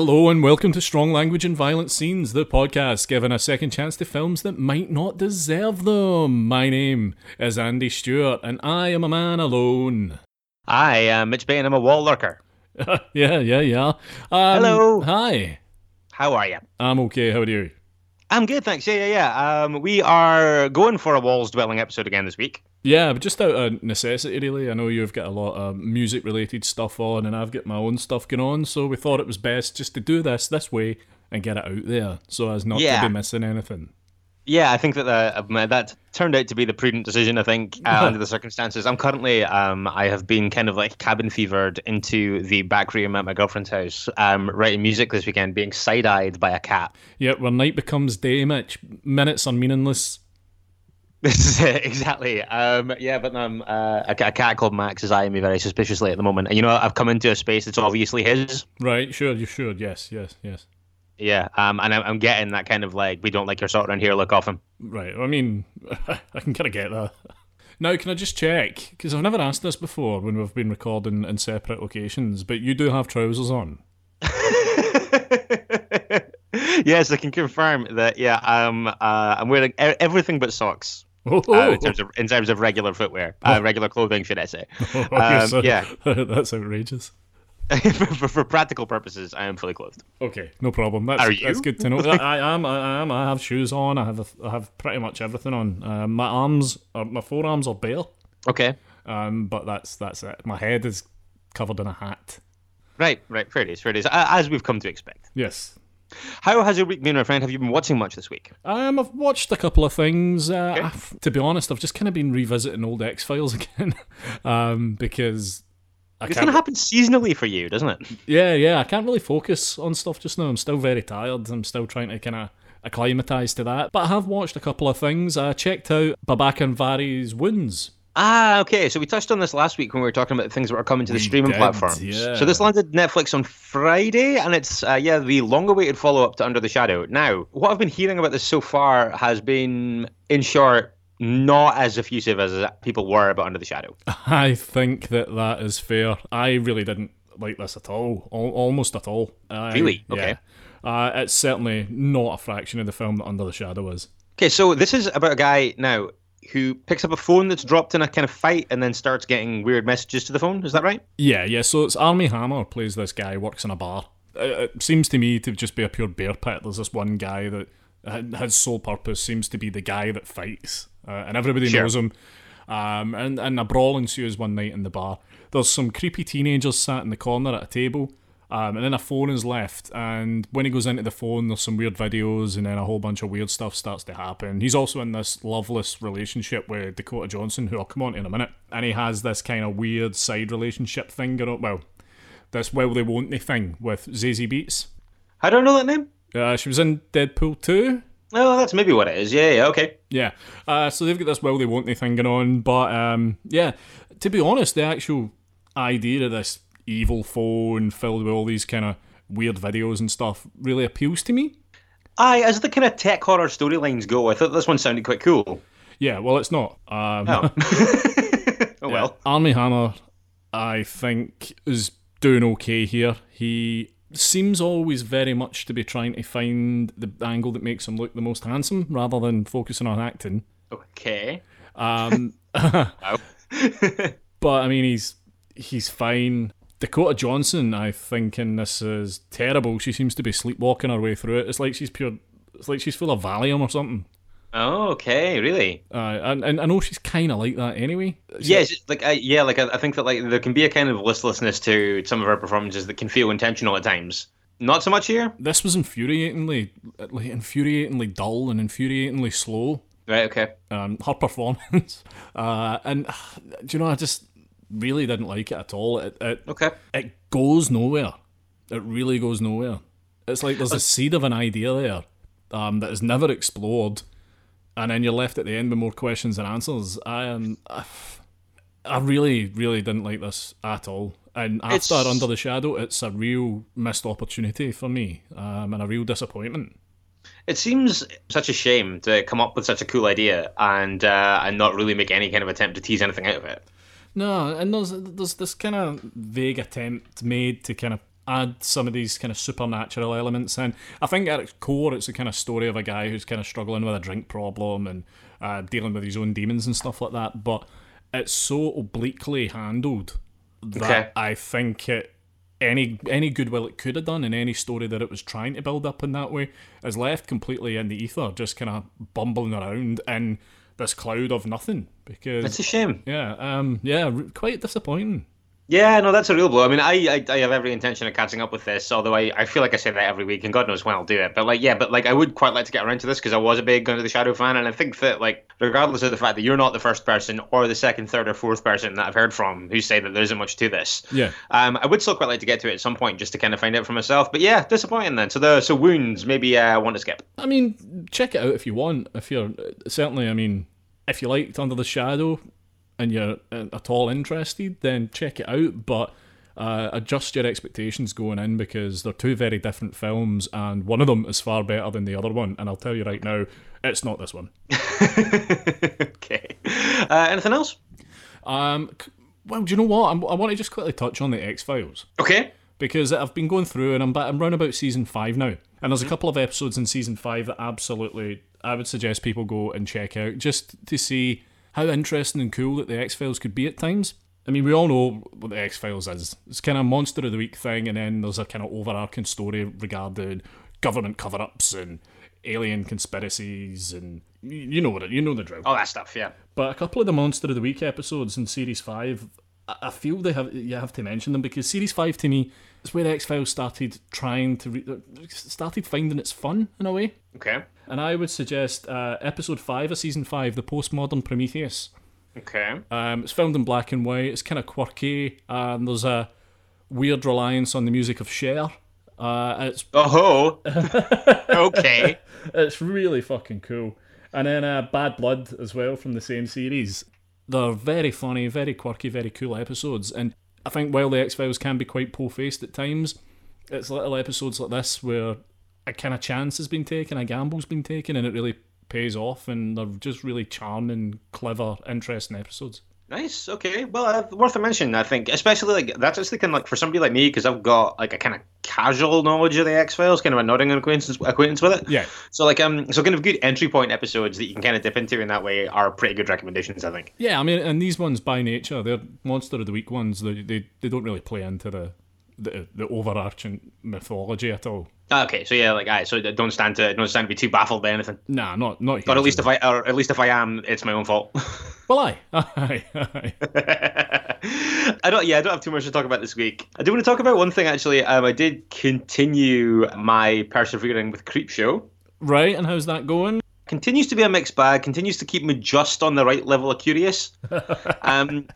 Hello and welcome to Strong Language and Violent Scenes, the podcast giving a second chance to films that might not deserve them. My name is Andy Stewart and I am a man alone. I am Mitch Bain, I'm a wall lurker. yeah, yeah, yeah. Um, Hello. Hi. How are you? I'm okay, how are you? I'm good, thanks. Yeah, yeah, yeah. Um, we are going for a walls dwelling episode again this week. Yeah, but just out of necessity, really. I know you've got a lot of music related stuff on, and I've got my own stuff going on, so we thought it was best just to do this this way and get it out there so as not Yeah. to be missing anything. Yeah, I think that uh, um, that turned out to be the prudent decision. I think uh, under the circumstances, I'm currently um, I have been kind of like cabin fevered into the back room at my girlfriend's house, um, writing music this weekend, being side eyed by a cat. Yeah, when night becomes day, Mitch. Minutes are meaningless. This is it exactly. Um, yeah, but um, uh, a, a cat called Max is eyeing me very suspiciously at the moment. And you know, I've come into a space that's obviously his. Right, sure, you should. Yes, yes, yes. Yeah, um, and I'm, I'm getting that kind of like we don't like your sort around here look off him. Right, I mean, I can kind of get that. Now, can I just check? Because I've never asked this before when we've been recording in separate locations, but you do have trousers on. yes, I can confirm that. Yeah, um, uh, I'm wearing everything but socks. Oh, Uh, in terms of in terms of regular footwear, uh, regular clothing, should I say? Um, so- yeah, that's outrageous. for, for, for practical purposes, I am fully clothed. Okay, no problem. That's, Are you? That's good to know. I, I am. I am. I have shoes on. I have. A, I have pretty much everything on. Uh, my arms, uh, my forearms are bare, Okay, um, but that's that's it. My head is covered in a hat. right, right, fair days, fair days, uh, as we've come to expect. Yes. How has your week been, my friend? Have you been watching much this week? Um, I've watched a couple of things. Uh, Okay. To be honest, I've just kind of been revisiting old X Files again, um, because I It's gonna happen seasonally for you, doesn't it? Yeah, yeah, I can't really focus on stuff just now. I'm still very tired. I'm still trying to kind of acclimatise to that. But I have watched a couple of things. I checked out Babak Anvari's Wounds. Ah, okay. So we touched on this last week when we were talking about the things that are coming to the We streaming did, platforms. yeah. So this landed Netflix on Friday, and it's uh, yeah the long-awaited follow-up to Under the Shadow. Now, what I've been hearing about this so far has been, in short, not as effusive as people were about Under the Shadow. I think that that is fair. I really didn't like this at all, al- almost at all. I- Really? Okay. Yeah. Uh, it's certainly not a fraction of the film that Under the Shadow is. Okay, so this is about a guy now who picks up a phone that's dropped in a kind of fight and then starts getting weird messages to the phone. Is that right? Yeah, yeah. So it's Armie Hammer plays this guy, works in a bar. It, it seems to me to just be a pure bear pit. There's this one guy that uh, his sole purpose seems to be the guy that fights, uh, and everybody Sure. knows him. Um, and, and a brawl ensues one night in the bar. There's some creepy teenagers sat in the corner at a table, um, and then a phone is left. And when he goes into the phone, there's some weird videos, and then a whole bunch of weird stuff starts to happen. He's also in this loveless relationship with Dakota Johnson, who I'll come on to in a minute. And he has this kind of weird side relationship thing going on. Well, this will they won't they thing with Zazie Beetz. I don't know that name. Uh, she was in Deadpool 2. Oh, that's maybe what it is. Yeah, yeah, okay. Yeah. Uh, so they've got this will they won't they thing going on. But um, yeah, to be honest, the actual idea of this evil phone filled with all these kind of weird videos and stuff really appeals to me. Aye, as the kind of tech horror storylines go, I thought this one sounded quite cool. Yeah, well, it's not. Um, Oh. oh well. Armie Hammer, I think, is doing okay here. He seems always very much to be trying to find the angle that makes him look the most handsome rather than focusing on acting. Okay. Um, but I mean, he's he's fine. Dakota Johnson, I think, in this is terrible. She seems to be sleepwalking her way through it. It's like she's pure. It's like she's full of Valium or something. oh, okay. Really? Uh, and, and I know she's kind of like that anyway. Yes. like uh, yeah, like I, I think that like there can be a kind of listlessness to some of her performances that can feel intentional at times. Not so much here. This was infuriatingly, like, infuriatingly dull and infuriatingly slow. Right. Okay. Um, her performance, uh, and do you know, I just really didn't like it at all. It, it Okay. it goes nowhere. It really goes nowhere. It's like there's a seed of an idea there um, that is never explored, and then you're left at the end with more questions than answers. I am. I, I really, really didn't like this at all. And after It's- Under the Shadow, it's a real missed opportunity for me, um, and a real disappointment. It seems such a shame to come up with such a cool idea and uh, and not really make any kind of attempt to tease anything out of it. No, and there's there's this kind of vague attempt made to kind of add some of these kind of supernatural elements in. I think at its core, it's a kind of story of a guy who's kind of struggling with a drink problem and uh, dealing with his own demons and stuff like that. But it's so obliquely handled that Okay. I think it any any goodwill it could have done in any story that it was trying to build up in that way is left completely in the ether, just kind of bumbling around in this cloud of nothing. Because It's a shame. yeah, um, yeah, quite disappointing. Yeah, no, that's a real blow. I mean, I, I I have every intention of catching up with this, although I, I feel like I say that every week, and God knows when I'll do it. But like, yeah, but like, I would quite like to get around to this because I was a big Under the Shadow fan, and I think that like, regardless of the fact that you're not the first person or the second, third, or fourth person that I've heard from who say that there isn't much to this, Yeah. um, I would still quite like to get to it at some point just to kind of find out for myself. But yeah, disappointing then. So the so wounds maybe uh, I want to skip. I mean, check it out if you want. If you're certainly, I mean, if you liked Under the Shadow and you're uh, at all interested, then check it out. But uh, adjust your expectations going in because they're two very different films, and one of them is far better than the other one. And I'll tell you right now, it's not this one. okay. Uh, anything else? Um, well, do you know what? I'm, I want to just quickly touch on the X Files. Okay. because I've been going through and I'm ba- I'm round about season five now, and there's a couple of episodes in season five that absolutely I would suggest people go and check out just to see how interesting and cool that the X Files could be at times. I mean, we all know what the X Files is. It's kind of a monster of the week thing, and then there's a kind of overarching story regarding government cover-ups and alien conspiracies, and you know what it, you know the drill. All that stuff. Yeah. But a couple of the Monster of the Week episodes in Series 5, I- feel they have you have to mention them because Series 5 to me is where X Files started trying to re- started finding its fun in a way. Okay. And I would suggest uh, episode 5 of season 5, The Postmodern Prometheus. Okay. Um, it's filmed in black and white, it's kind of quirky, and there's a weird reliance on the music of Cher. Uh, it's Oh. okay. It's really fucking cool. And then uh, Bad Blood as well from the same series. They're very funny, very quirky, very cool episodes. And I think while the X Files can be quite po faced at times, it's little episodes like this where a kind of chance has been taken, a gamble's been taken, and it really pays off. And they're just really charming, clever, interesting episodes. Nice. Okay. Well, uh, worth a mention, I think. Especially like that's just thinking like for somebody like me because I've got like a kind of casual knowledge of the X Files, kind of a nodding acquaintance acquaintance with it. Yeah. So like um, so kind of good entry point episodes that you can kind of dip into in that way are pretty good recommendations, I think. Yeah, I mean, and these ones by nature, they're monster of the week ones. They they, they don't really play into the, the the overarching mythology at all. Okay. So yeah, like I so don't stand to don't stand to be too baffled by anything. Nah, not not. But at least if I or at least if I am, it's my own fault. well, aye, aye, aye. I don't. Yeah, I don't have too much to talk about this week. I do want to talk about one thing actually. Um, I did continue my persevering with Creepshow. right. And how's that going? continues to be a mixed bag, continues to keep me just on the right level of curious. um,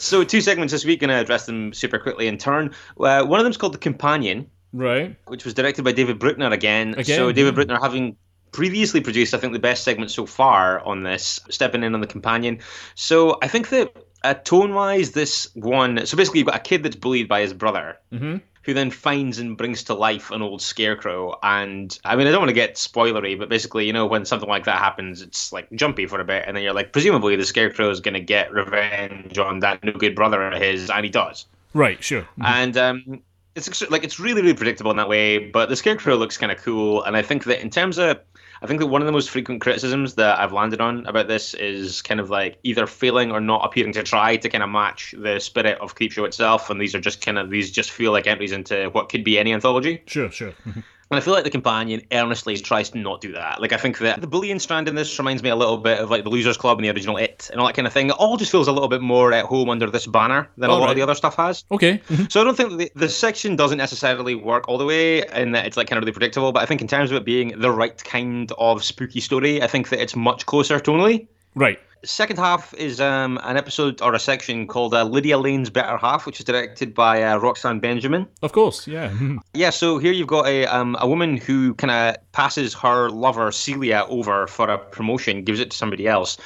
so, two segments this week, going to address them super quickly in turn. Uh, one of them is called The Companion, Right. which was directed by David Bruckner again. Again, so, David. Bruckner having previously produced, I think, the best segment so far on this, stepping in on The Companion. So, I think that uh, tone wise, this one. So, basically, you've got a kid that's bullied by his brother Mm-hmm. Who then finds and brings to life an old scarecrow. And I mean, I don't want to get spoilery, but basically, you know, when something like that happens, it's like jumpy for a bit, and then you're like, presumably the scarecrow is going to get revenge on that no good brother of his, and he does. Right. Sure. And um, it's like it's really, really predictable in that way. But the scarecrow looks kind of cool, and I think that in terms of I think that one of the most frequent criticisms that I've landed on about this is kind of like either failing or not appearing to try to kind of match the spirit of Creepshow itself, and these are just kind of these just feel like entries into what could be any anthology. Sure. Sure. And I feel like the companion earnestly tries to not do that. Like I think that the bullying strand in this reminds me a little bit of like the Losers Club and the original It and all that kind of thing. It all just feels a little bit more at home under this banner than a lot right. of the other stuff has. Okay. mhm. So I don't think the, the section doesn't necessarily work all the way, and that it's like kind of really predictable. But I think in terms of it being the right kind of spooky story, I think that it's much closer tonally. Right. Second half is um, an episode or a section called uh, Lydia Lane's Better Half, which is directed by uh, Roxanne Benjamin. Of course. Yeah. mhm. Yeah, so here you've got a um, a woman who kind of passes her lover Celia over for a promotion, gives it to somebody else.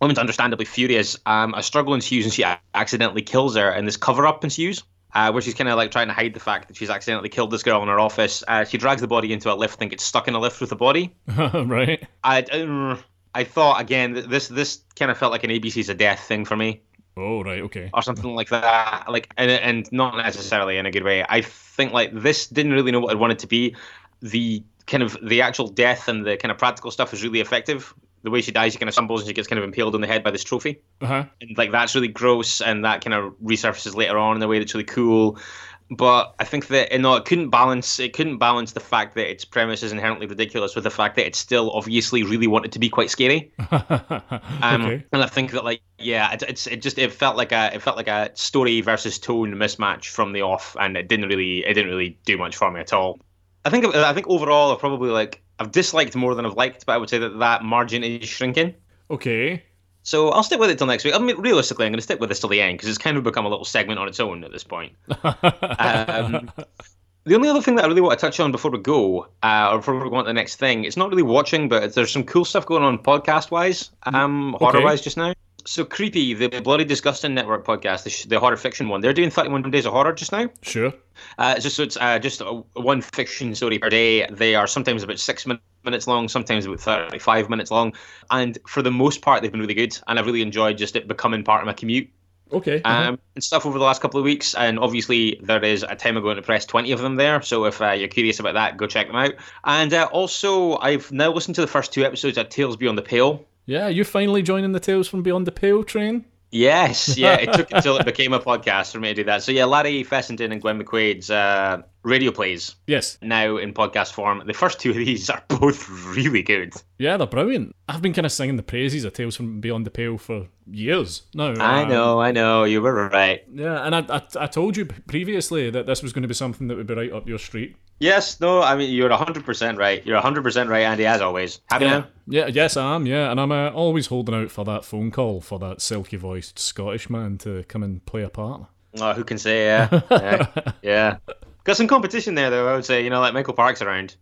Woman's understandably furious. Um, a struggle ensues, and she accidentally kills her, and this cover up ensues. Uh, where she's kind of like trying to hide the fact that she's accidentally killed this girl in her office. Uh, she drags the body into a lift and gets stuck in a lift with the body. right. I, I, I thought again this this kind of felt like an ABCs of Death thing for me Oh, right. Okay. or something like that. Like, and, and not necessarily in a good way. I think like this didn't really know what it wanted to be. The kind of the actual death and the kind of practical stuff is really effective. The way she dies, she kind of stumbles and she gets kind of impaled on the head by this trophy, Uh huh. and like that's really gross, and that kind of resurfaces later on in a way that's really cool. But I think that you know it couldn't balance it couldn't balance the fact that its premise is inherently ridiculous with the fact that it still obviously really wanted to be quite scary. Um, okay. And I think that like yeah, it, it's it just it felt like a it felt like a story versus tone mismatch from the off, and it didn't really it didn't really do much for me at all. I think I think overall I've probably like I've disliked more than I've liked, but I would say that that margin is shrinking. Okay. So I'll stick with it till next week. I mean, realistically, I'm going to stick with this till the end because it's kind of become a little segment on its own at this point. Um, the only other thing that I really want to touch on before we go, uh, or before we go on to the next thing, it's not really watching, but there's some cool stuff going on podcast wise, um, horror wise just now. So Creepy, the Bloody Disgusting Network podcast, the, sh- the horror fiction one, they're doing 31 days of horror just now. sure. Uh, just so it's uh, just one fiction story per day. They are sometimes about six min- minutes long, sometimes about thirty-five minutes long, and for the most part, they've been really good. And I've really enjoyed just it becoming part of my commute Okay. uh-huh. um, and stuff over the last couple of weeks. And obviously, there is a time ago to press twenty of them there. So if uh, you're curious about that, go check them out. And uh, also, I've now listened to the first two episodes of Tales Beyond the Pale. Yeah, you're finally joining the Tales from Beyond the Pale train? Yes, yeah, it took until it became a podcast for me to do that. So yeah, Larry Fessenden and Glenn McQuaid's uh, radio plays Yes. now in podcast form. The first two of these are both really good. Yeah, they're brilliant. I've been kind of singing the praises of Tales from Beyond the Pale for years now. I Um, know, I know, you were right. Yeah, and I, I, I told you previously that this was going to be something that would be right up your street. Yes, no, I mean you're hundred percent right. You're hundred percent right, Andy, as always. Happy Yeah, now? yeah, yes, I am. Yeah, and I'm uh, always holding out for that phone call for that silky-voiced Scottish man to come and play a part. Oh, who can say? Yeah, yeah, yeah. Got some competition there, though. I would say, you know, like Michael Park's around.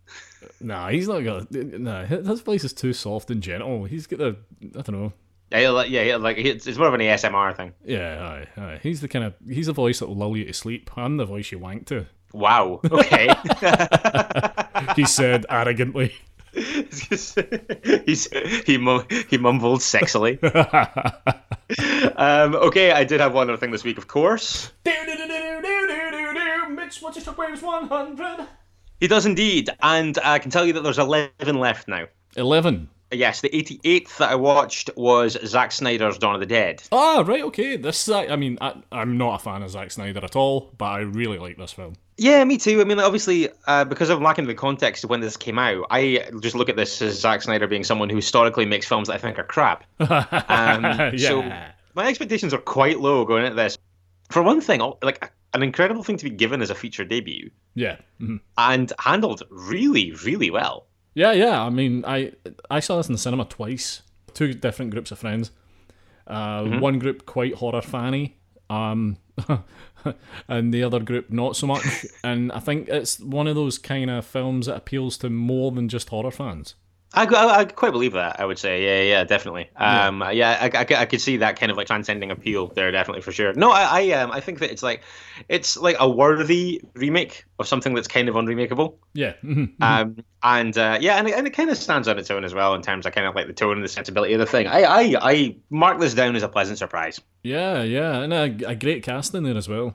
Nah, he's not got. Nah, his voice is too soft and gentle. He's got the. I don't know. Yeah, he'll, yeah, he'll, like it's, it's more of an ASMR thing. Yeah, aye, aye. He's the kind of. He's the voice that will lull you to sleep. I'm the voice you wank to. Wow. Okay. He said arrogantly. He's he mum, he mumbled sexily. um, okay, I did have one other thing this week, of course. Mitch Manchester Wales 100. He does indeed, and I can tell you that there's 11 left now. 11. Yes, the 88th that I watched was Zack Snyder's Dawn of the Dead. Ah, right, okay. This, I, I mean, I, I'm not a fan of Zack Snyder at all, but I really like this film. Yeah, me too. I mean, like, obviously, uh, because I'm lacking the context of when this came out, I just look at this as Zack Snyder being someone who historically makes films that I think are crap. Um, yeah. So my expectations are quite low going into this. For one thing, like an incredible thing to be given as a feature debut, yeah. mhm. and handled really, really well. Yeah, yeah. I mean, I I saw this in the cinema twice. Two different groups of friends. Uh, One group quite horror fanny, um, and the other group not so much. and I think it's one of those kind of films that appeals to more than just horror fans. I, I, I quite believe that. I would say, yeah, yeah, definitely. Um, yeah, I, I, I could see that kind of like transcending appeal there, definitely for sure. No, I, I, um, I think that it's like, it's like a worthy remake of something that's kind of unremakeable. Yeah. mhm. Um, and uh, yeah, and it, and it kind of stands on its own as well in terms of kind of like the tone and the sensibility of the thing. I, I, I mark this down as a pleasant surprise. yeah, yeah. And a, a great cast in there as well.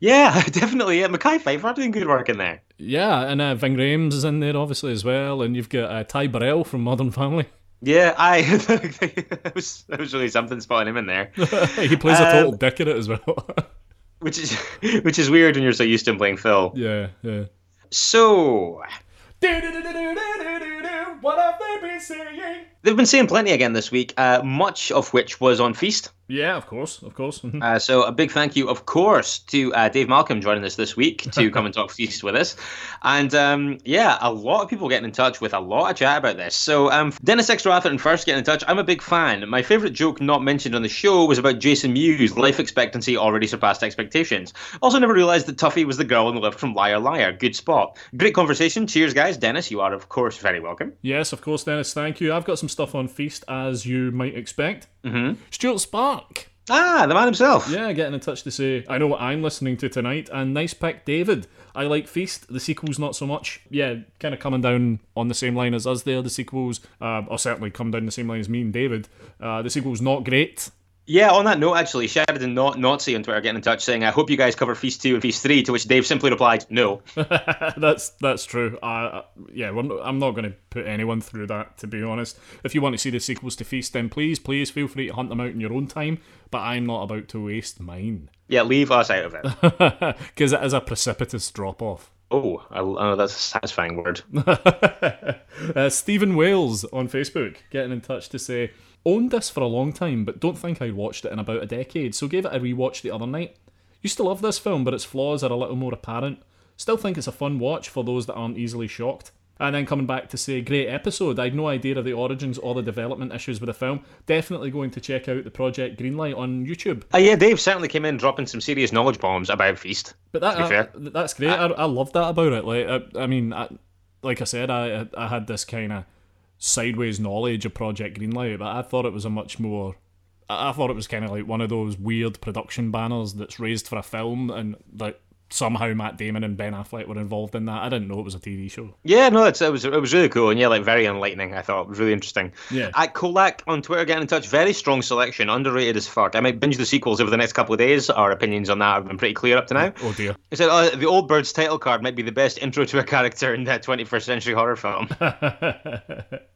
Yeah, definitely. Yeah, Mekhi Phifer doing good work in there. Yeah, and uh, Ving Rhames is in there obviously as well, and you've got uh, Ty Burrell from Modern Family. Yeah, I, that was that was really something spotting him in there, he plays a total Um, dick in it as well. which is which is weird when you're so used to him playing Phil. yeah, yeah. So, What have they been saying? They've been saying plenty again this week, uh, much of which was on Feast. Yeah, of course, of course. Mhm. Uh, so a big thank you, of course, to uh, Dave Malcolm joining us this week to come and talk Feast with us. And um, yeah, a lot of people getting in touch with a lot of chat about this. So um, Dennis Extra Atherton first getting in touch. I'm a big fan. My favourite joke not mentioned on the show was about Jason Mewes' life expectancy already surpassed expectations. Also never realised that Tuffy was the girl on the left from Liar Liar. Good spot. Great conversation. Cheers, guys. Dennis, you are, of course, very welcome. Yes, of course, Dennis. Thank you. I've got some stuff on Feast, as you might expect. Mm-hmm. Stuart Spark. Ah, the man himself. Yeah, getting in touch to say, I know what I'm listening to tonight, and nice pick, David. I like Feast. The sequels, not so much. Yeah, kind of coming down on the same line as us there. The sequels, uh, or certainly come down the same line as me and David. Uh, the sequels, not great. Yeah, on that note, actually, Sheridan not Nazi on Twitter getting in touch saying, I hope you guys cover Feast 2 and Feast 3, to which Dave simply replied, no. that's that's true. Uh, yeah, not, I'm not going to put anyone through that, to be honest. If you want to see the sequels to Feast, then please, please feel free to hunt them out in your own time, but I'm not about to waste mine. Yeah, leave us out of it. Because it is a precipitous drop off. oh, I, oh, that's a satisfying word. uh, Stephen Wales on Facebook getting in touch to say, owned this for a long time, but don't think I watched it in about a decade, so gave it a rewatch the other night. Used to love this film, but its flaws are a little more apparent. Still think it's a fun watch for those that aren't easily shocked. And then coming back to say, great episode. I had no idea of the origins or the development issues with the film. Definitely going to check out the Project Greenlight on YouTube. Uh, yeah, Dave certainly came in dropping some serious knowledge bombs about Feast. But that to be uh, that's great. I, I love that about it. Like I, I mean, I, like I said, I I had this kind of sideways knowledge of Project Greenlight, but I thought it was a much more. I thought it was kind of like one of those weird production banners that's raised for a film, and like somehow Matt Damon and Ben Affleck were involved in that. I didn't know it was a TV show. Yeah, no, it's, it was it was really cool and yeah, like very enlightening. I thought it was really interesting. Yeah. At Kolak on Twitter, getting in touch. Very strong selection, underrated as fuck. I might binge the sequels over the next couple of days. Our opinions on that have been pretty clear up to now. Oh dear. He said uh, the Old Bird's title card might be the best intro to a character in that 21st century horror film.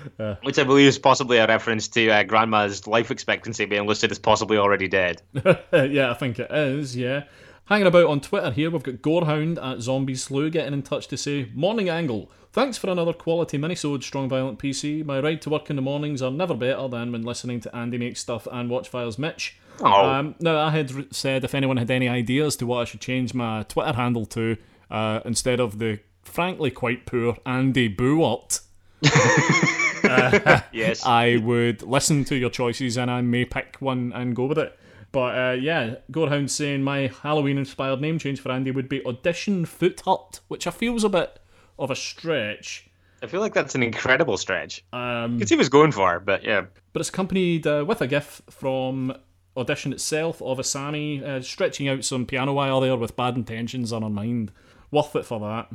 Which I believe is possibly a reference to uh, Grandma's life expectancy being listed as possibly already dead. yeah, I think it is, yeah. Hanging about on Twitter here, we've got Gorehound at Zombie Slew getting in touch to say, Morning Angle. Thanks for another quality minisode, Strong Violent PC. My ride to work in the mornings are never better than when listening to Andy Make Stuff and Watch Files Mitch. Oh. Um, now, I had said if anyone had any ideas to what I should change my Twitter handle to, uh, instead of the frankly quite poor Andy Boowart, yes. I would listen to your choices and I may pick one and go with it. But uh, yeah, Gorehound saying my Halloween inspired name change for Andy would be Audition Foot Hut, which I feel is a bit of a stretch. I feel like that's an incredible stretch. Um, You can see what he's going for, but yeah. but it's accompanied uh, with a gif from Audition itself of Asami uh, stretching out some piano wire there with bad intentions on her mind. Worth it for that.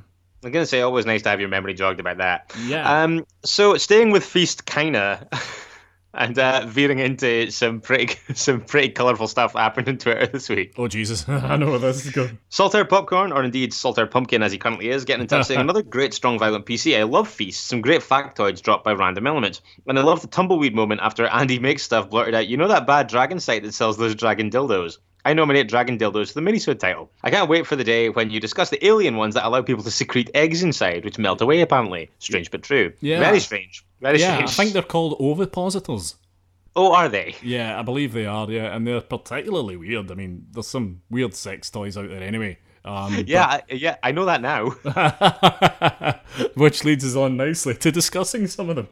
I'm gonna say always nice to have your memory jogged about that. Yeah. Um. So staying with Feast, kinda, and uh, veering into some pretty some pretty colourful stuff happened on Twitter this week. Oh Jesus, I know where this is going. Saltire Popcorn, or indeed Saltire Pumpkin as he currently is, getting in touch saying another great strong violent PC. I love feasts, Some great factoids dropped by random elements. And I love the tumbleweed moment after Andy makes stuff blurted out, you know that bad dragon site that sells those dragon dildos? I nominate Dragon Dildos for the minisode title. I can't wait for the day when you discuss the alien ones that allow people to secrete eggs inside, which melt away apparently. Strange but true. Yeah. Very strange. Very Yeah, I think they're called ovipositors. Oh, are they? Yeah, I believe they are. Yeah, and they're particularly weird. I mean, there's some weird sex toys out there anyway. Um, Yeah, I, yeah, I know that now. which leads us on nicely to discussing some of them.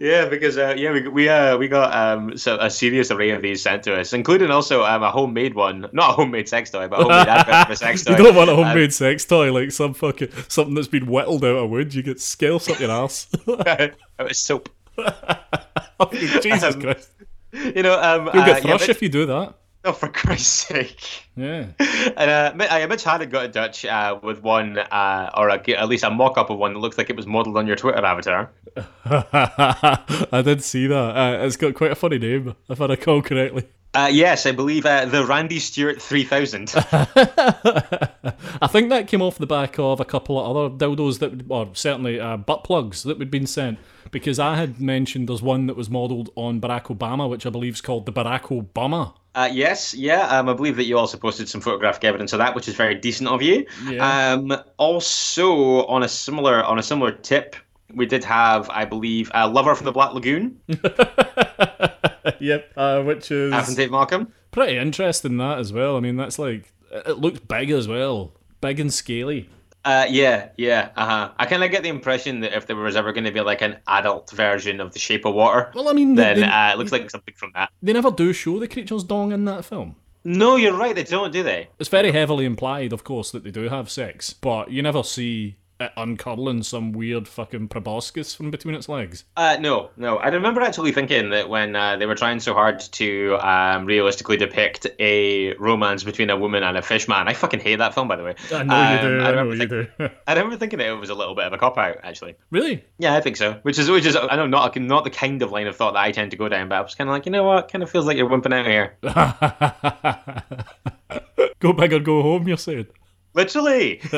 Yeah, because uh, yeah, we we uh, we got um so a serious array of these sent to us, including also um a homemade one, not a homemade sex toy, but a homemade advert for a sex toy. You don't want a homemade sex toy like some fucking something that's been whittled out of wood. You get scales up your ass. it was soap. Jesus Um, Christ! You know, um, You'll uh, get yeah, thrush if you do that. oh, for Christ's sake. Yeah. And uh, Mi- Mitch Haddad got in touch uh, with one, uh, or a, at least a mock-up of one that looks like it was modelled on your Twitter avatar. I did see that. Uh, it's got quite a funny name, if I recall correctly. Uh, yes, I believe uh, the Randy Stewart 3000. I think that came off the back of a couple of other dildos that, or certainly uh, butt plugs that had been sent. Because I had mentioned there's one that was modelled on Barack Obama, which I believe is called the Barack Obama. Uh, yes, yeah. Um, I believe that you also posted some photographic evidence of that, which is very decent of you. Yeah. Um, also, on a similar on a similar tip, we did have, I believe, a lover from the Black Lagoon, yep, uh, which is Afton Tate Malcolm. pretty interesting that as well. I mean, that's like it looked big as well, big and scaly. Uh, yeah, yeah, uh huh. I kind of get the impression that if there was ever going to be like an adult version of The Shape of Water, Well, I mean, then they, uh, it looks like something from that. they never do show the creature's dong in that film. No, you're right. They don't, do they? It's very heavily implied, of course, that they do have sex, but you never see it uncurling some weird fucking proboscis from between its legs. Uh, no, no. I remember actually thinking that when uh, they were trying so hard to um, realistically depict a romance between a woman and a fish man, I fucking hate that film, by the way. I know Um, you do. I I, know remember, you think- do. I remember thinking that it was a little bit of a cop out, actually. really? Yeah, I think so. Which is, which is, I know not not the kind of line of thought that I tend to go down, but I was kind of like, you know what? Kind of feels like you're wimping out here. go big or go home, you're saying? Literally.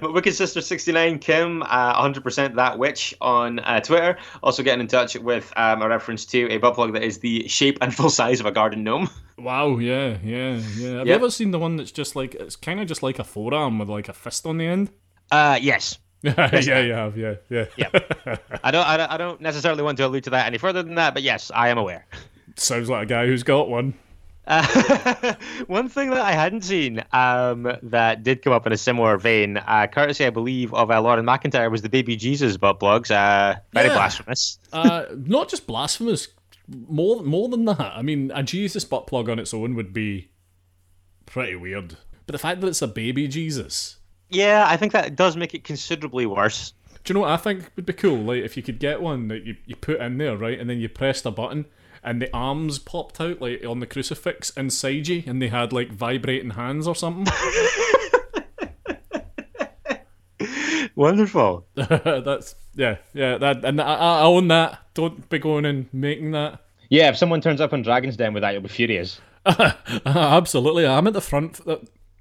But Wicked Sister 69 Kim, uh, 100% that witch on uh, Twitter. Also getting in touch with um, a reference to a butt plug that is the shape and full size of a garden gnome. Wow, yeah, yeah, yeah. Have you ever seen the one that's just like, it's kind of just like a forearm with like a fist on the end? Uh, yes. yeah, you have, yeah, yeah. Yeah. I don't, I don't, I don't necessarily want to allude to that any further than that, but yes, I am aware. Sounds like a guy who's got one. Uh, one thing that I hadn't seen um, that did come up in a similar vein, uh, courtesy, I believe, of uh, Lauren McIntyre, was the Baby Jesus butt plugs. Uh, very Yeah. blasphemous. Uh, not just blasphemous, more more than that. I mean, a Jesus butt plug on its own would be pretty weird. But the fact that it's a baby Jesus, Yeah, I think that does make it considerably worse. do you know what I think would be cool? Like if you could get one that you, you put in there, right, and then you pressed a button and the arms popped out like on the crucifix inside you, and they had like vibrating hands or something. Wonderful. That's yeah, yeah. That and I, I own that. Don't be going and making that. Yeah, if someone turns up on Dragon's Den with that, you'll be furious. Absolutely, I'm at the front.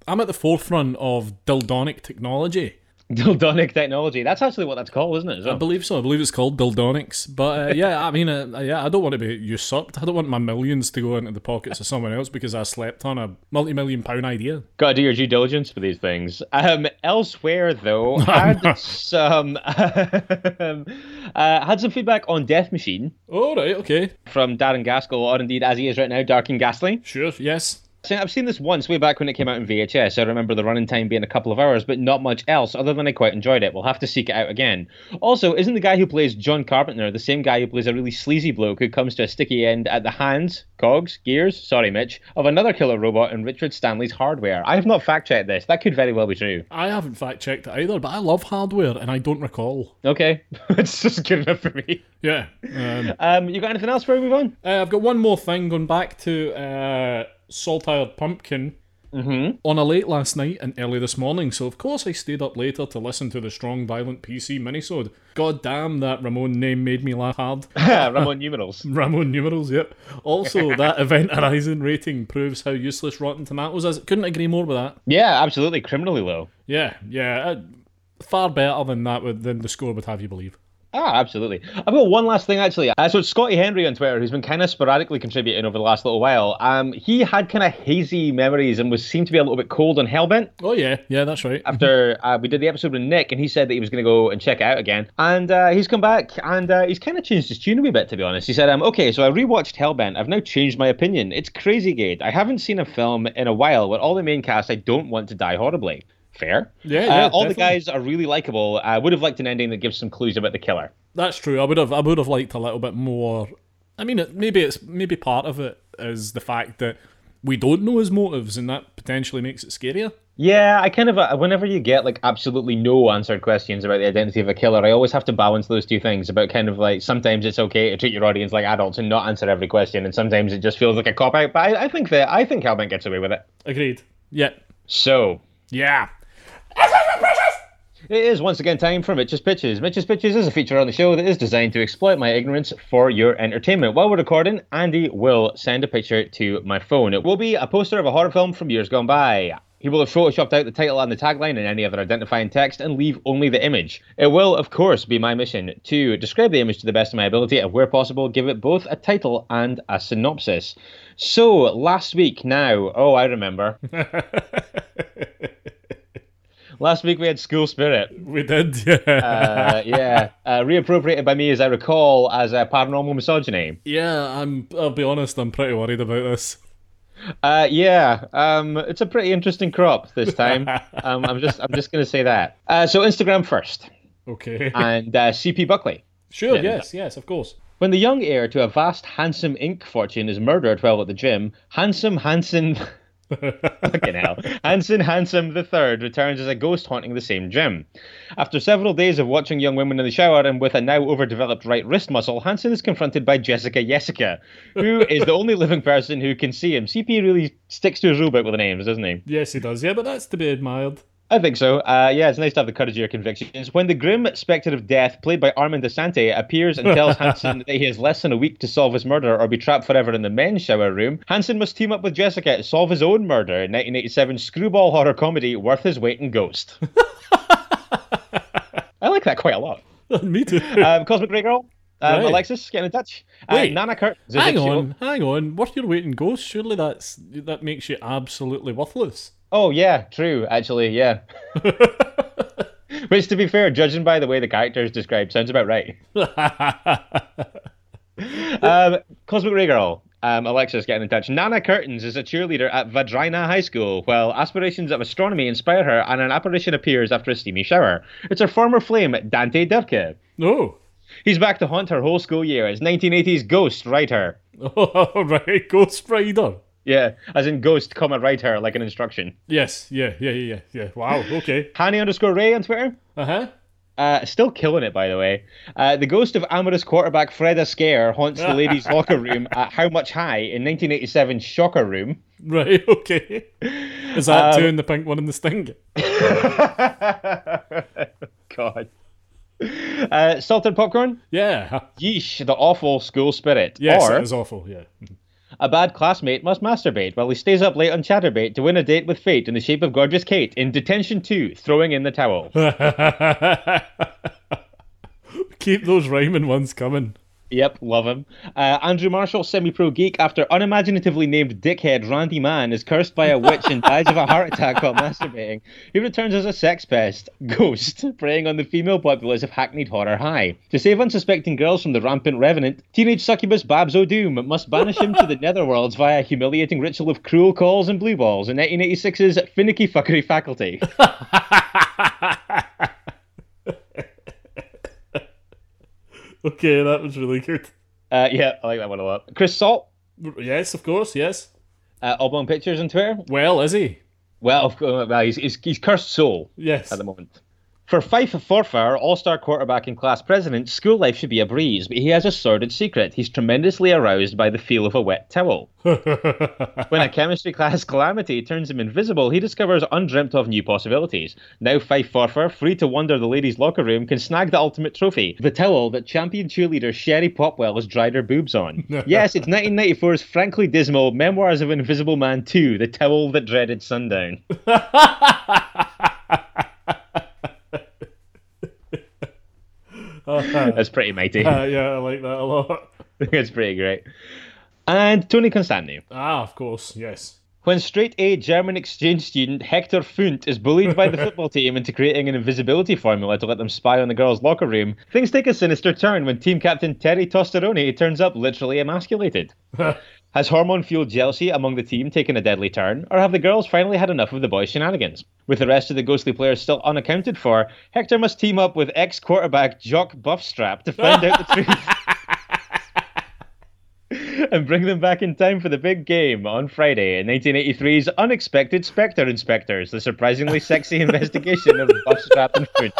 I'm at the forefront of dildonic technology. Dildonic technology. That's actually what that's called, isn't it? as I believe so. I believe it's called dildonics. But uh, yeah, I mean, uh, yeah, I don't want to be usurped. I don't want my millions to go into the pockets of someone else because I slept on a multi-million pound idea. Got to do your due diligence for these things. Um, elsewhere, though, had some um, uh, had some feedback on Death Machine All right, okay, from Darren Gaskell, or indeed as he is right now, Dark and Ghastly. sure, yes. I've seen this once way back when it came out in VHS. I remember the running time being a couple of hours, but not much else other than I quite enjoyed it. We'll have to seek it out again. Also, isn't the guy who plays John Carpenter the same guy who plays a really sleazy bloke who comes to a sticky end at the hands, cogs, gears, sorry, Mitch, of another killer robot in Richard Stanley's Hardware? I have not fact checked this. That could very well be true. I haven't fact checked it either, but I love hardware and I don't recall. Okay, it's just good enough for me. Yeah. Um, Um, you got anything else before we move on? uh, I've got one more thing going back to uh, Saltire Pumpkin. Mm-hmm. On a late last night and early this morning, so of course I stayed up later to listen to the Strong Violent PC minisode. God damn, that Ramon name made me laugh hard. Ramon numerals. Ramon numerals, yep. Also, that Event Horizon rating proves how useless Rotten Tomatoes is. Couldn't agree more with that. Yeah, absolutely, criminally low. Yeah, yeah. Uh, far better than that would, than the score would have you believe. Ah, absolutely. I've got one last thing actually. Uh, so Scotty Henry on Twitter, who's been kind of sporadically contributing over the last little while. Um, he had kind of hazy memories and was seemed to be a little bit cold on Hellbent Oh yeah, yeah, that's right. after uh, we did the episode with Nick, and he said that he was going to go and check it out again. And uh, he's come back, and uh, he's kind of changed his tune a wee bit, to be honest. He said, um, "Okay, so I rewatched Hellbent. I've now changed my opinion. It's crazy, Gate. I haven't seen a film in a while where all the main cast I don't want to die horribly." Fair. Yeah, Uh, yeah, all the guys are really likable. I would have liked an ending that gives some clues about the killer. That's true. I would have, I would have liked a little bit more. I mean, it, maybe it's maybe part of it is the fact that we don't know his motives, and that potentially makes it scarier. Yeah, I kind of uh, whenever you get like absolutely no answered questions about the identity of a killer, I always have to balance those two things about kind of like sometimes it's okay to treat your audience like adults and not answer every question, and sometimes it just feels like a cop out. But I, I think that I think Hellbent gets away with it. Agreed. Yeah. So Yeah. It is once again time for Mitch's Pitches. Mitch's Pitches is a feature on the show that is designed to exploit my ignorance for your entertainment. While we're recording, Andy will send a picture to my phone. It will be a poster of a horror film from years gone by. He will have photoshopped out the title and the tagline and any other identifying text and leave only the image. It will, of course, be my mission to describe the image to the best of my ability and, where possible, give it both a title and a synopsis. So, last week now, oh, I remember. last week we had School Spirit. We did, yeah. Uh, yeah, uh, reappropriated by me, as I recall, as a paranormal misogyny. yeah, I'm. I'll be honest. I'm pretty worried about this. Uh, yeah, um, it's a pretty interesting crop this time. um, I'm just, I'm just going to say that. Uh, so Instagram first, Okay. and uh, CP Buckley. sure. Yes. Yes. Of course. When the young heir to a vast Handsome ink fortune is murdered while at the gym, Handsome Hanson. Fucking hell. Hanson Handsome III returns as a ghost haunting the same gym. After several days of watching young women in the shower and with a now overdeveloped right wrist muscle, Hanson is confronted by Jessica Jessica, who is the only living person who can see him. CP really sticks to his rule book with the names, doesn't he? Yes, he does. Yeah, but that's to be admired. I think so. Uh, yeah, it's nice to have the courage of your convictions. When the grim spectre of death, played by Armand Assante, appears and tells Hanson that he has less than a week to solve his murder or be trapped forever in the men's shower room, Hanson must team up with Jessica to solve his own murder in 1987 screwball horror comedy Worth His Weight in Ghost. I like that quite a lot. Me too. Um, Cosmic Grey Girl. Um, Right. Alexis, get in touch. Uh, Wait, Nana Kurt. hang on, hang on. What you're waiting, ghost? Surely that's that makes you absolutely worthless. Oh yeah, true. Actually, yeah. Which, to be fair, judging by the way the character is described, sounds about right. um, Cosmic Ray Girl. Um, Alexis getting in touch. Nana Curtains is a cheerleader at Vadrina High School, while aspirations of astronomy inspire her, and an apparition appears after a steamy shower. It's her former flame, Dante Durke. No. He's back to haunt her whole school year as 1980s ghost writer. Oh, right, Ghost Rider. Yeah, as in ghost, comma, her like an instruction. Yes, yeah, yeah, yeah, yeah. Wow, okay. Hanny underscore Ray on Twitter. Uh huh. Uh, still killing it, by the way. Uh, the ghost of amorous quarterback Fred Askaire haunts the ladies' locker room at How Much High in 1987 Shocker Room. Right, okay. Is that two in the pink, one in the sting? God. Uh, salted popcorn? Yeah. Yeesh, the awful school spirit. Yes, or it is awful, yeah. A bad classmate must masturbate while he stays up late on Chaturbate to win a date with fate in the shape of gorgeous Kate in Detention 2, throwing in the towel. Keep those rhyming ones coming. Yep, love him. Uh, Andrew Marshall, semi-pro geek, after unimaginatively named dickhead Randy Mann is cursed by a witch and dies of a heart attack while masturbating. He returns as a sex pest, Ghost, preying on the female populace of hackneyed horror high. To save unsuspecting girls from the rampant revenant, teenage succubus Babs O'Doom must banish him to the netherworlds via a humiliating ritual of cruel calls and blue balls in 1986's Finicky Fuckery Faculty. Okay, that was really good. Uh, yeah, I like that one a lot. Chris Salt, Yes, of course, yes. uh, Oblong Pictures on Twitter. Well, is he? Well, of course, well he's, he's, he's cursed soul. Yes. at the moment. For Fife Forfar, all-star quarterback and class president, school life should be a breeze, but he has a sordid secret. He's tremendously aroused by the feel of a wet towel. when a chemistry class calamity turns him invisible, he discovers undreamt of new possibilities. Now Fife Forfar, free to wander the ladies' locker room, can snag the ultimate trophy, the towel that champion cheerleader Sherry Popwell has dried her boobs on. yes, it's 1994's frankly dismal Memoirs of Invisible Man 2, The Towel That Dreaded Sundown. That's pretty mighty. Uh, yeah, I like that a lot. it's pretty great. And Tony Constantine. Ah, of course, yes. When straight A German exchange student Hector Funt is bullied by the football team into creating an invisibility formula to let them spy on the girls' locker room, things take a sinister turn when team captain Terry Tosteroni turns up literally emasculated. Has hormone fueled jealousy among the team taken a deadly turn, or have the girls finally had enough of the boys' shenanigans? With the rest of the ghostly players still unaccounted for, Hector must team up with ex quarterback Jock Buffstrap to find out the truth. and bring them back in time for the big game on Friday in 1983's Unexpected Spectre Inspectors, the surprisingly sexy investigation of Buffstrap and Food.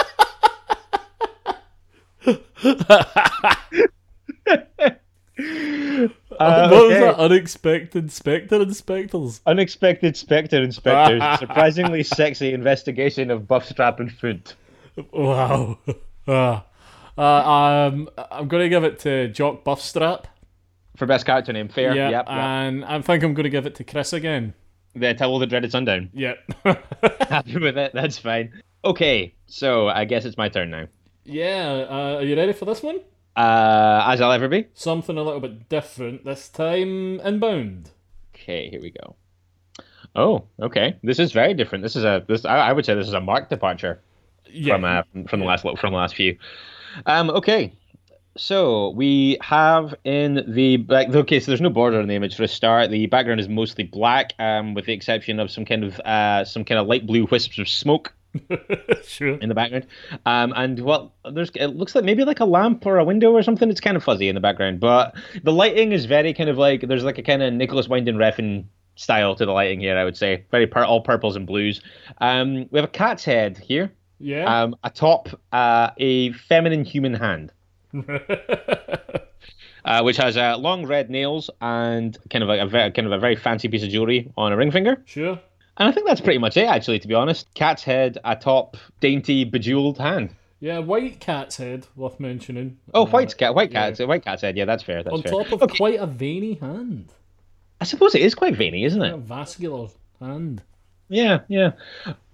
Uh, what was that? Unexpected Spectre Inspectors? Unexpected Spectre Inspectors, surprisingly sexy investigation of Buffstrap and Food. Wow. Uh, uh, um, I'm going to give it to Jock Buffstrap. For best character name, fair. Yeah, Yep. yep. and I think I'm going to give it to Chris again. the Towel the Dreaded Sundown. Yep. Happy with it. That's fine. Okay, so I guess it's my turn now. yeah, uh, are you ready for this one? Uh, as I'll ever be. Something a little bit different this time. Inbound. Okay, here we go. Oh, okay. This is very different. This is a this. I, I would say this is a marked departure Yeah. from uh, from the last from the last few. Um, okay. So we have in the back. Okay, so there's no border in the image for a start. The background is mostly black, um, with the exception of some kind of uh, some kind of light blue wisps of smoke sure. in the background. Um, and well, there's it looks like maybe like a lamp or a window or something. It's kind of fuzzy in the background, but the lighting is very kind of like there's like a kind of Nicolas Winding Refn style to the lighting here. I would say very pur- all purples and blues. Um, we have a cat's head here. Yeah. Um, atop uh, a feminine human hand. Uh, which has uh, long red nails and kind of a, a very, kind of a very fancy piece of jewelry on a ring finger. sure. And I think that's pretty much it, actually, to be honest. Cat's head atop dainty, bejeweled hand. Yeah, white cat's head, worth mentioning. Oh, white cat, white cat, white cat's head. Yeah, that's fair. That's On fair. top of Okay, quite a veiny hand. I suppose it is quite veiny, isn't A it? vascular hand. Yeah, yeah.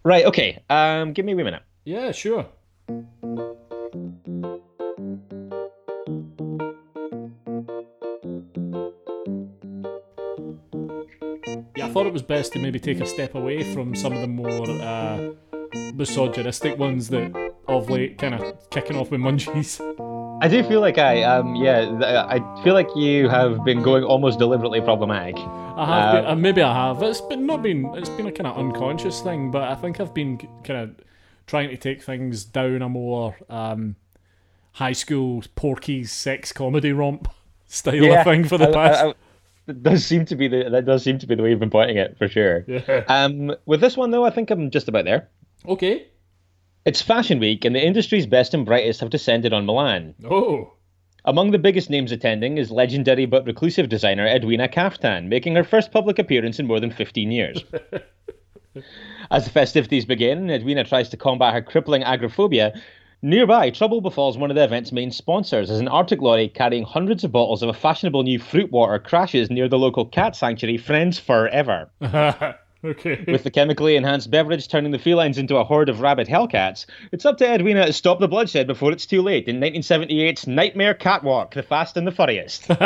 Right. Okay. Um, give me a wee minute. Yeah, sure. Thought it was best to maybe take a step away from some of the more uh, misogynistic ones that of late kind of kicking off with munchies. I do feel like I, um, yeah, I feel like you have been going almost deliberately problematic. I have, been, uh, maybe I have. It's been not been. It's been a kind of unconscious thing, but I think I've been kind of trying to take things down a more um, high school Porky's sex comedy romp style of thing for the I- past. I- I- does seem to be the that does seem to be the way you've been pointing it for sure. Yeah. Um, with this one though, I think I'm just about there. Okay. It's Fashion Week, and the industry's best and brightest have descended on Milan. Oh. Among the biggest names attending is legendary but reclusive designer Edwina Kaftan, making her first public appearance in more than 15 years. As the festivities begin, Edwina tries to combat her crippling agoraphobia. Nearby, trouble befalls one of the event's main sponsors as an Arctic lorry carrying hundreds of bottles of a fashionable new fruit water crashes near the local cat sanctuary Friends Forever. okay. With the chemically enhanced beverage turning the felines into a horde of rabid hellcats, it's up to Edwina to stop the bloodshed before it's too late in 1978's Nightmare Catwalk, The Fast and the Furriest.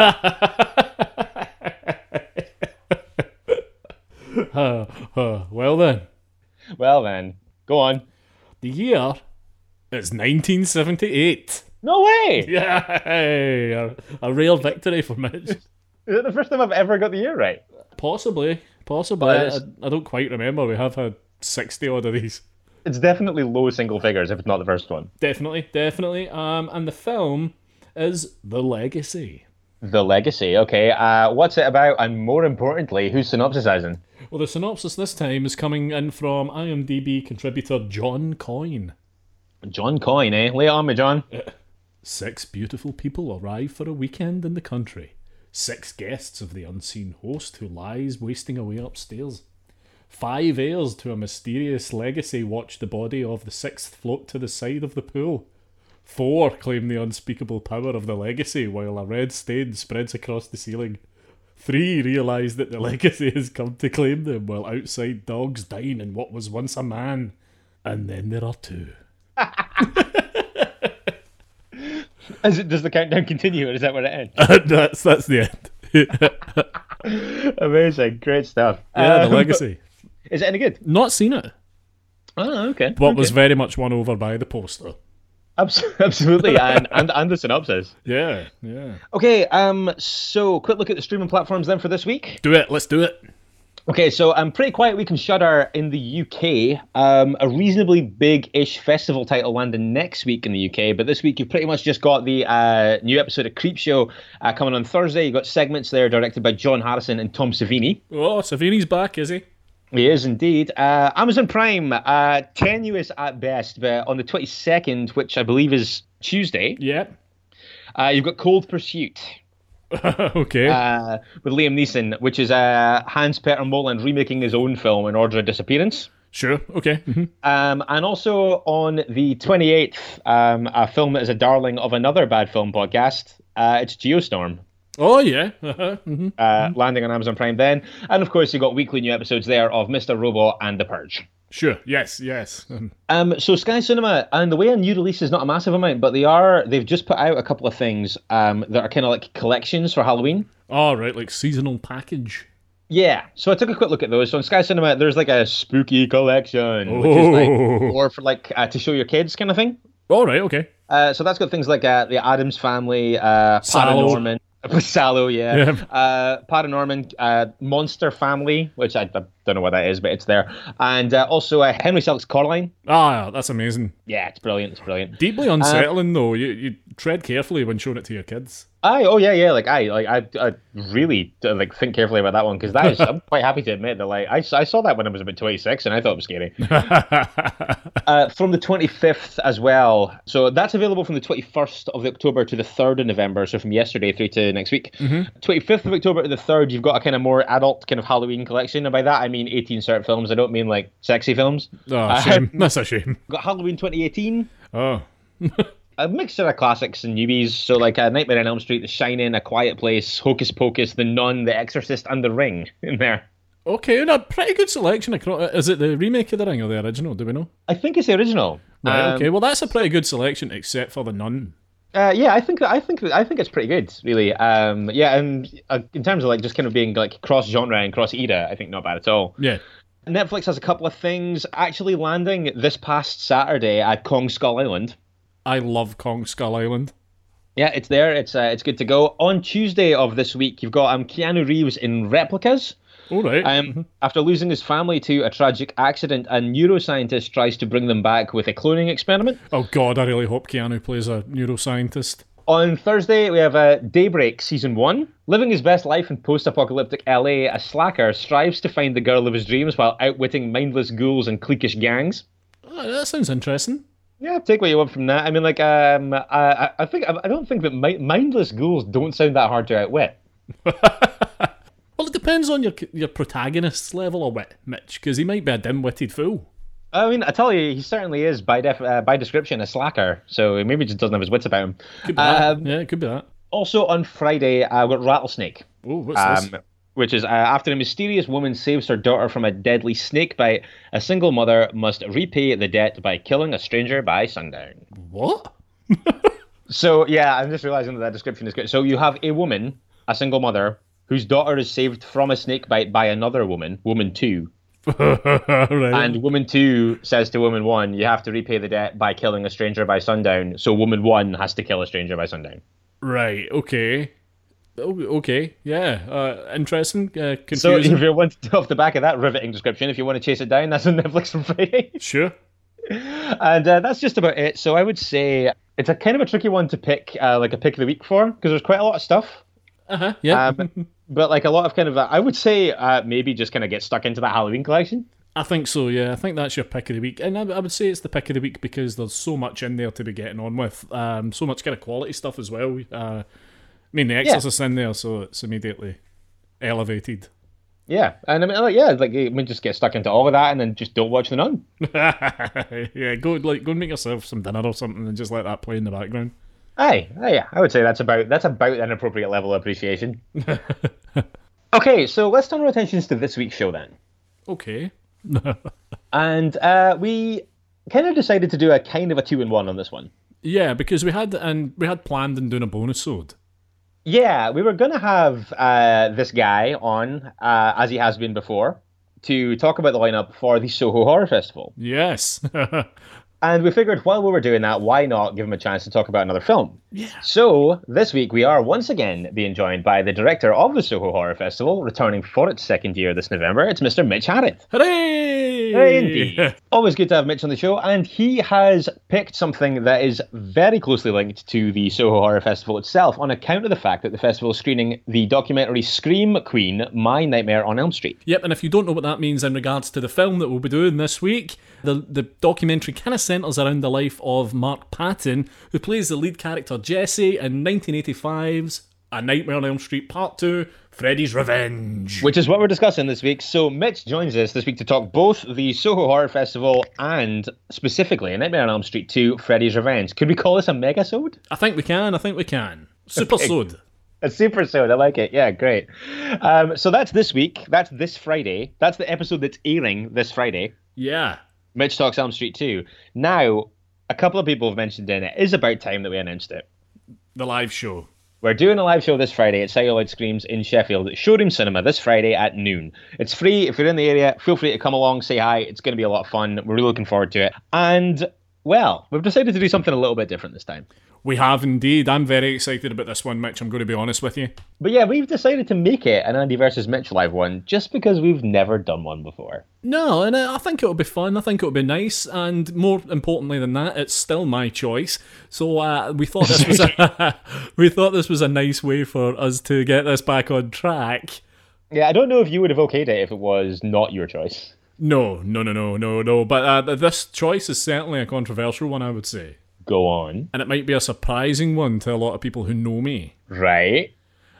Uh, uh, well then, well then, go on. the year is 1978. No way! Yeah, A, a real victory for Mitch. Is it the first time I've ever got the year right? Possibly, possibly. Well, I, I don't quite remember. We have had 60 odd of these. It's definitely low single figures if it's not the first one. Definitely, definitely. Um, and the film is The Legacy. The Legacy, okay. Uh, what's it about? And more importantly, who's synopsisizing? Well, the synopsis this time is coming in from IMDb contributor John Coyne. John Coyne, eh? Lay on me, John. Six beautiful people arrive for a weekend in the country. Six guests of the unseen host who lies wasting away upstairs. Five heirs to a mysterious legacy watch the body of the sixth float to the side of the pool. Four claim the unspeakable power of the legacy while a red stain spreads across the ceiling. Three realise that the legacy has come to claim them while outside dogs dine in what was once a man. And then there are two. Is it, does the countdown continue, or is that where it ends? that's that's the end. Amazing, great stuff. Yeah, Um, the legacy. Is it any good? Not seen it, Oh, okay. but okay. was very much won over by the poster. Absolutely, and, and and the synopsis. Yeah, yeah. Okay, um, so quick look at the streaming platforms then for this week. Do it. Let's do it. Okay, so I'm um, pretty quiet week in Shudder in the UK. Um, a reasonably big-ish festival title landing next week in the UK, but this week you've pretty much just got the uh, new episode of Creepshow uh, coming on Thursday. You got segments there directed by John Harrison and Tom Savini. Oh, Savini's back, is he? He is indeed. Uh, Amazon Prime, uh, tenuous at best, but on the 22nd, which I believe is Tuesday, Yeah. uh, you've got Cold Pursuit. okay. uh, with Liam Neeson, which is uh, Hans Peter Moland remaking his own film in Order of Disappearance. Sure. Okay. mhm. Um, and also on the 28th, um, a film that is a darling of another bad film podcast. Uh, it's Geostorm. Oh yeah. Uh-huh. mhm. uh, landing on Amazon Prime then. And of course, you got weekly new episodes there of Mr. Robot and The Purge. Sure. Yes. Yes. Um, so Sky Cinema, and the way a new release is not a massive amount, but they are they've just put out a couple of things um, that are kind of like collections for Halloween. All right. Like seasonal package. Yeah, so I took a quick look at those. So in Sky Cinema, there's like a spooky collection, which is like Oh. or for like uh, to show your kids kind of thing. All right. Okay. Uh, so that's got things like uh, the Addams Family, uh, Paranorman, Sallow, yeah, Yeah. Uh, Paranorman, uh, Monster Family, which I, I don't know what that is, but it's there, and uh, also uh, Henry Selick's Coraline. Ah, that's amazing. Yeah, it's brilliant. It's brilliant. Deeply unsettling though. You you tread carefully when showing it to your kids. I oh yeah yeah like I like I, I really uh, like think carefully about that one because that is I'm quite happy to admit that like I, I saw that when I was about 26 and I thought it was scary. uh, from the 25th as well. So that's available from the 21st of October to the 3rd of November. So from yesterday through to next week. 25th of October to the 3rd, you've got a kind of more adult kind of Halloween collection. And by that, I mean 18 cert films. I don't mean like sexy films. oh, shame. That's a shame. Got Halloween 2018. Oh. A mixture of classics and newbies. So like uh, Nightmare on Elm Street, The Shining, A Quiet Place, Hocus Pocus, The Nun, The Exorcist, and The Ring in there. Okay, and a pretty good selection. across- Is it the remake of The Ring or the original? Do we know? I think it's the original. Right. Um, okay. Well, that's a pretty good selection, except for the Nun. Uh, yeah, I think I think I think it's pretty good, really. Um, yeah, and uh, in terms of like just kind of being like cross genre and cross era, I think not bad at all. Yeah. Netflix has a couple of things actually landing this past Saturday at Kong Skull Island. I love Kong Skull Island. Yeah, it's there. It's uh, it's good to go. On Tuesday of this week, you've got um, Keanu Reeves in Replicas. All right. Um, after losing his family to a tragic accident, a neuroscientist tries to bring them back with a cloning experiment. oh God, I really hope Keanu plays a neuroscientist. On Thursday, we have uh, Daybreak Season 1. Living his best life in post apocalyptic LA, a slacker strives to find the girl of his dreams while outwitting mindless ghouls and cliquish gangs. Oh, that sounds interesting. Yeah, take what you want from that. I mean, like, um, I, I- I think I don't think that mi- mindless ghouls don't sound that hard to outwit. Well, it depends on your your protagonist's level of wit, Mitch, because he might be a dim-witted fool. I mean, I tell you, he certainly is by def- uh, by description a slacker. So maybe he just doesn't have his wits about him. Could be that. Um, Yeah, it could be that. Also on Friday, we've got Rattlesnake. Oh, what's this? Which is uh, after a mysterious woman saves her daughter from a deadly snake bite, a single mother must repay the debt by killing a stranger by sundown. What? So yeah, I'm just realizing that that description is good. So you have a woman, a single mother, whose daughter is saved from a snake bite by another woman, woman two, right. and woman two says to woman one, "You have to repay the debt by killing a stranger by sundown." So woman one has to kill a stranger by sundown. right. Okay. Oh, Okay. Yeah. Uh, interesting. Uh, So if you want off the back of that riveting description, if you want to chase it down, that's on Netflix from Friday. sure. and uh, that's just about it. So I would say it's a kind of a tricky one to pick, uh, like a pick of the week for, because there's quite a lot of stuff. Uh huh. Yeah. Um, but like a lot of kind of, uh, I would say uh, maybe just kind of get stuck into that Halloween collection. I think so. Yeah. I think that's your pick of the week, and I, I would say it's the pick of the week because there's so much in there to be getting on with. Um, so much kind of quality stuff as well. Uh, mean, The Exorcist in there, so it's immediately elevated. Yeah, and I mean, like, yeah, like we just get stuck into all of that, and then just don't watch the Nun. yeah, go like go and make yourself some dinner or something, and just let that play in the background. Aye, aye, yeah, I would say that's about that's about an appropriate level of appreciation. okay, so let's turn our attentions to this week's show then. Okay. And uh, we kind of decided to do a kind of a two in one on this one. Yeah, because we had and we had planned on doing a bonus ode. Yeah, we were going to have uh, this guy on, uh, as he has been before, to talk about the lineup for the Soho Horror Festival. Yes. And we figured while we were doing that, why not give him a chance to talk about another film? yeah. So this week we are once again being joined by the director of the Soho Horror Festival, returning for its second year this November. It's Mr. Mitch Harrett. Hooray! Hey, indeed. Always good to have Mitch on the show, and he has picked something that is very closely linked to the Soho Horror Festival itself on account of the fact that the festival is screening the documentary Scream Queen My Nightmare on Elm Street. Yep, and if you don't know what that means in regards to the film that we'll be doing this week, the the documentary kind of centres around the life of Mark Patton, who plays the lead character Jesse in 1985's A Nightmare on Elm Street Part 2 Freddy's Revenge. Which is what we're discussing this week. So Mitch joins us this week to talk both the Soho Horror Festival and specifically A Nightmare on Elm Street 2 Freddy's Revenge. Could we call this a megasode? I think we can. I think we can. Super Sode. A super sode. I like it. Yeah, great. Um, so that's this week. That's this Friday. That's the episode that's airing this Friday. Yeah. Mitch Talks Elm Street 2. Now, a couple of people have mentioned in it is about time that we announced it. The live show. We're doing a live show this Friday at Celluloid Screams in Sheffield at Showroom Cinema this Friday at noon. It's free. If you're in the area, feel free to come along, say hi. It's going to be a lot of fun. We're really looking forward to it. And, well, we've decided to do something a little bit different this time. We have indeed. I'm very excited about this one, Mitch. I'm going to be honest with you. But yeah, we've decided to make it an Andy versus Mitch live one just because we've never done one before. No, and I think it'll be fun. I think it'll be nice, and more importantly than that, it's still my choice. So uh, we thought this was a, we thought this was a nice way for us to get this back on track. Yeah, I don't know if you would have okayed it if it was not your choice. No, no, no, no, no, no. But uh, this choice is certainly a controversial one, I would say. Go on. And it might be a surprising one to a lot of people who know me. Right.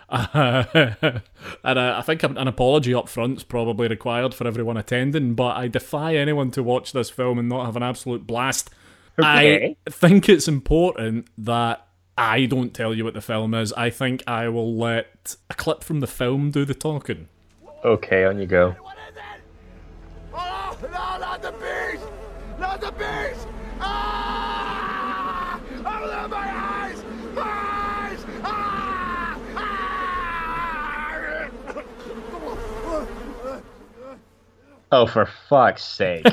Uh, and uh, I think an apology up front is probably required for everyone attending, but I defy anyone to watch this film and not have an absolute blast. Okay. I think it's important that I don't tell you what the film is. I think I will let a clip from the film do the talking. Okay, on you go. What is it? Oh, no, not the beast! Not the beast! Ah! Open my eyes! My eyes! Ah! Ah! Oh, for fuck's sake.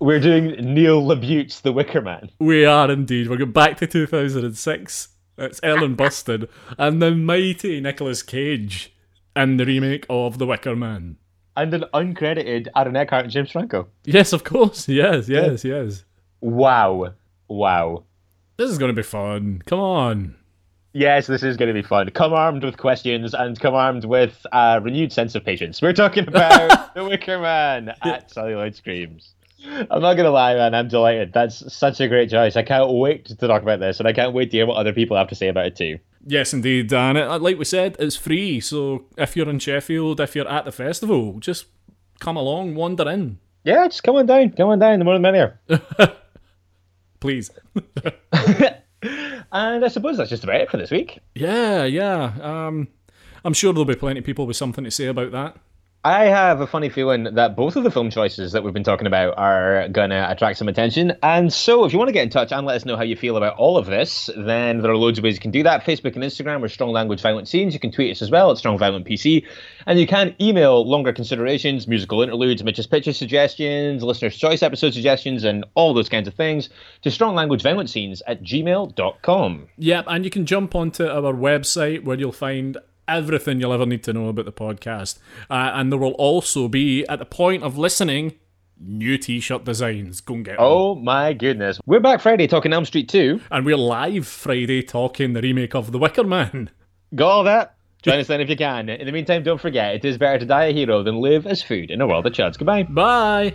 We're doing Neil LaBute's The Wicker Man. We are indeed. We're going back to 2006. It's Ellen Burstyn and the mighty Nicolas Cage in the remake of The Wicker Man. And an uncredited Aaron Eckhart and James Franco. Yes, of course. Yes, yes, yes. Wow. Wow. This is going to be fun. Come on. Yes, this is going to be fun. Come armed with questions and come armed with a renewed sense of patience. We're talking about The Wicker Man at Celluloid Screams. I'm not going to lie, man. I'm delighted. That's such a great choice. I can't wait to talk about this, and I can't wait to hear what other people have to say about it too. Yes, indeed. And it, uh, like we said, it's free. So if you're in Sheffield, if you're at the festival, just come along, wander in. Yeah, just come on down. Come on down. The more the merrier. Please. and I suppose that's just about it for this week. Yeah, yeah. Um, I'm sure there'll be plenty of people with something to say about that. I have a funny feeling that both of the film choices that we've been talking about are going to attract some attention. And so, if you want to get in touch and let us know how you feel about all of this, then there are loads of ways you can do that. Facebook and Instagram are Strong Language Violent Scenes. You can tweet us as well at Strong Violent PC. And you can email longer considerations, musical interludes, Mitch's Pitches suggestions, listener's choice episode suggestions, and all those kinds of things to Strong Language Violent Scenes at gmail.com. Yep, and you can jump onto our website where you'll find everything you'll ever need to know about the podcast. Uh, and there will also be, at the point of listening, new t shirt designs. Go and get them. Oh my goodness. We're back Friday talking Elm Street 2. And we're live Friday talking the remake of The Wicker Man. Got all that? Join us then if you can. In the meantime, don't forget, it is better to die a hero than live as food in a world of chuds. Goodbye. Bye.